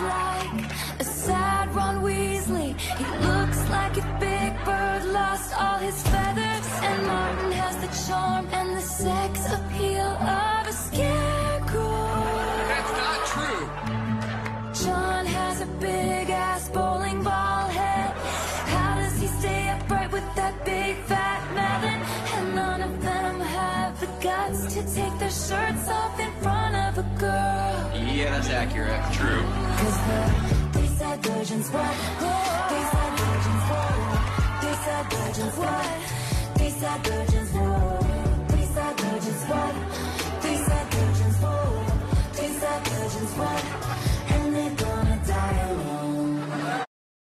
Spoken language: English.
like a sad Ron Weasley. He looks like if Big Bird lost all his feathers. And Martin has the charm and the sex appeal of a scarecrow. That's not true. John has a big ass bowling ball head. How does he stay upright with that big fat melon? And none of them have the guts to take their shirts off in front of a girl. Yeah, that's accurate. True. Virgins what? They said virgins what? They said virgins what? They said virgins what? They said virgins what? They said virgins what? They said virgins what?